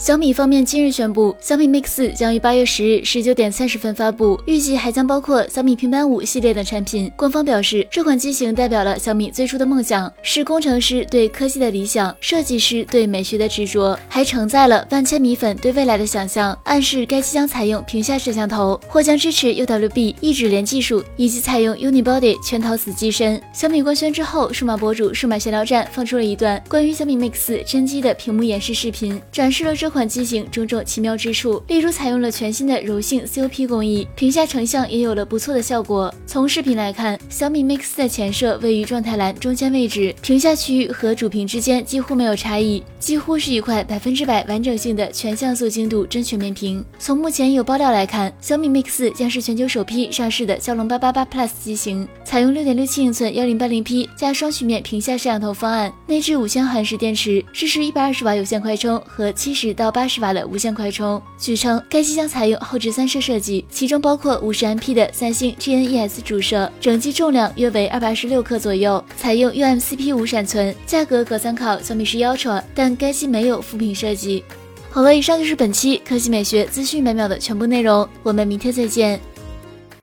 小米方面今日宣布，小米 Mix 将于八月十日十九点三十分发布，预计还将包括小米平板五系列等产品。官方表示，这款机型代表了小米最初的梦想，是工程师对科技的理想，设计师对美学的执着，还承载了万千米粉对未来的想象。暗示该机将采用屏下摄像头，或将支持 UWB 一指连技术，以及采用 Unibody 全陶瓷机身。小米官宣之后，数码博主数码闲聊站放出了一段关于小米 Mix 真机的屏幕演示视频，展示了这。款机型种种奇妙之处，例如采用了全新的柔性 COP 工艺，屏下成像也有了不错的效果。从视频来看，小米 Mix 的前摄位于状态栏中间位置，屏下区域和主屏之间几乎没有差异，几乎是一块百分之百完整性的全像素精度真全面屏。从目前有爆料来看，小米 Mix 将是全球首批上市的骁龙八八八 Plus 机型，采用六点六七英寸幺零八零 P 加双曲面屏下摄像头方案，内置五千毫安时电池，支持一百二十瓦有线快充和七十到八十瓦的无线快充。据称，该机将采用后置三摄设计，其中包括五十 MP 的三星 GN-ES 主摄，整机重量约为二百二十六克左右，采用 UMCP 五闪存，价格可参考小米十一 Ultra，但该机没有副屏设计。好了，以上就是本期科技美学资讯每秒的全部内容，我们明天再见。